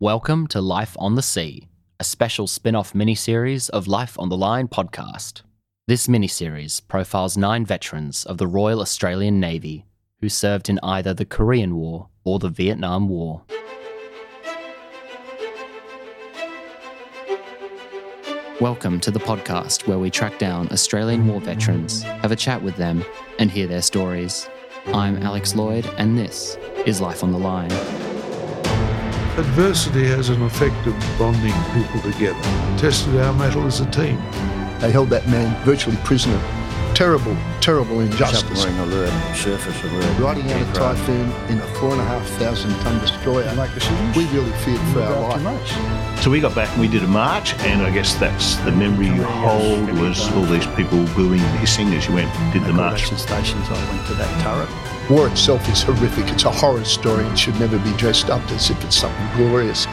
Welcome to Life on the Sea, a special spin off miniseries of Life on the Line podcast. This miniseries profiles nine veterans of the Royal Australian Navy who served in either the Korean War or the Vietnam War. Welcome to the podcast where we track down Australian war veterans, have a chat with them, and hear their stories. I'm Alex Lloyd, and this is Life on the Line. Adversity has an effect of bonding people together. Tested our mettle as a team. They held that man virtually prisoner. Terrible, terrible injustice. Submarine alert, surface alert. Riding out a typhoon in a four and a half thousand ton destroyer. And that should we really feared for our life. So we got back and we did a march, and I guess that's the memory you hold was all these people booing and hissing as you went did the march. Accommodation stations, I went to that turret. War itself is horrific. It's a horror story and should never be dressed up as if it's something glorious.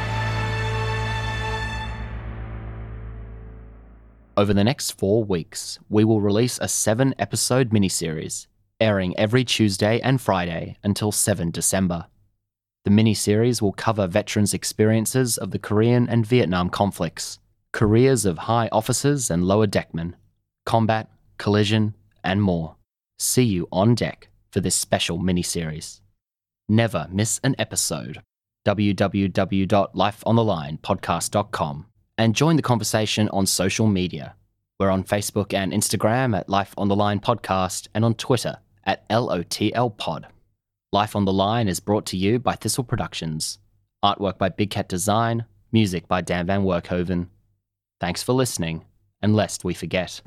Over the next four weeks, we will release a seven episode miniseries, airing every Tuesday and Friday until 7 December. The miniseries will cover veterans' experiences of the Korean and Vietnam conflicts, careers of high officers and lower deckmen, combat, collision, and more. See you on deck for this special miniseries. Never miss an episode. www.lifeonthelinepodcast.com and join the conversation on social media. We're on Facebook and Instagram at Life on the Line Podcast and on Twitter at LOTL Pod. Life on the Line is brought to you by Thistle Productions. Artwork by Big Cat Design, music by Dan Van Werkhoven. Thanks for listening, and lest we forget.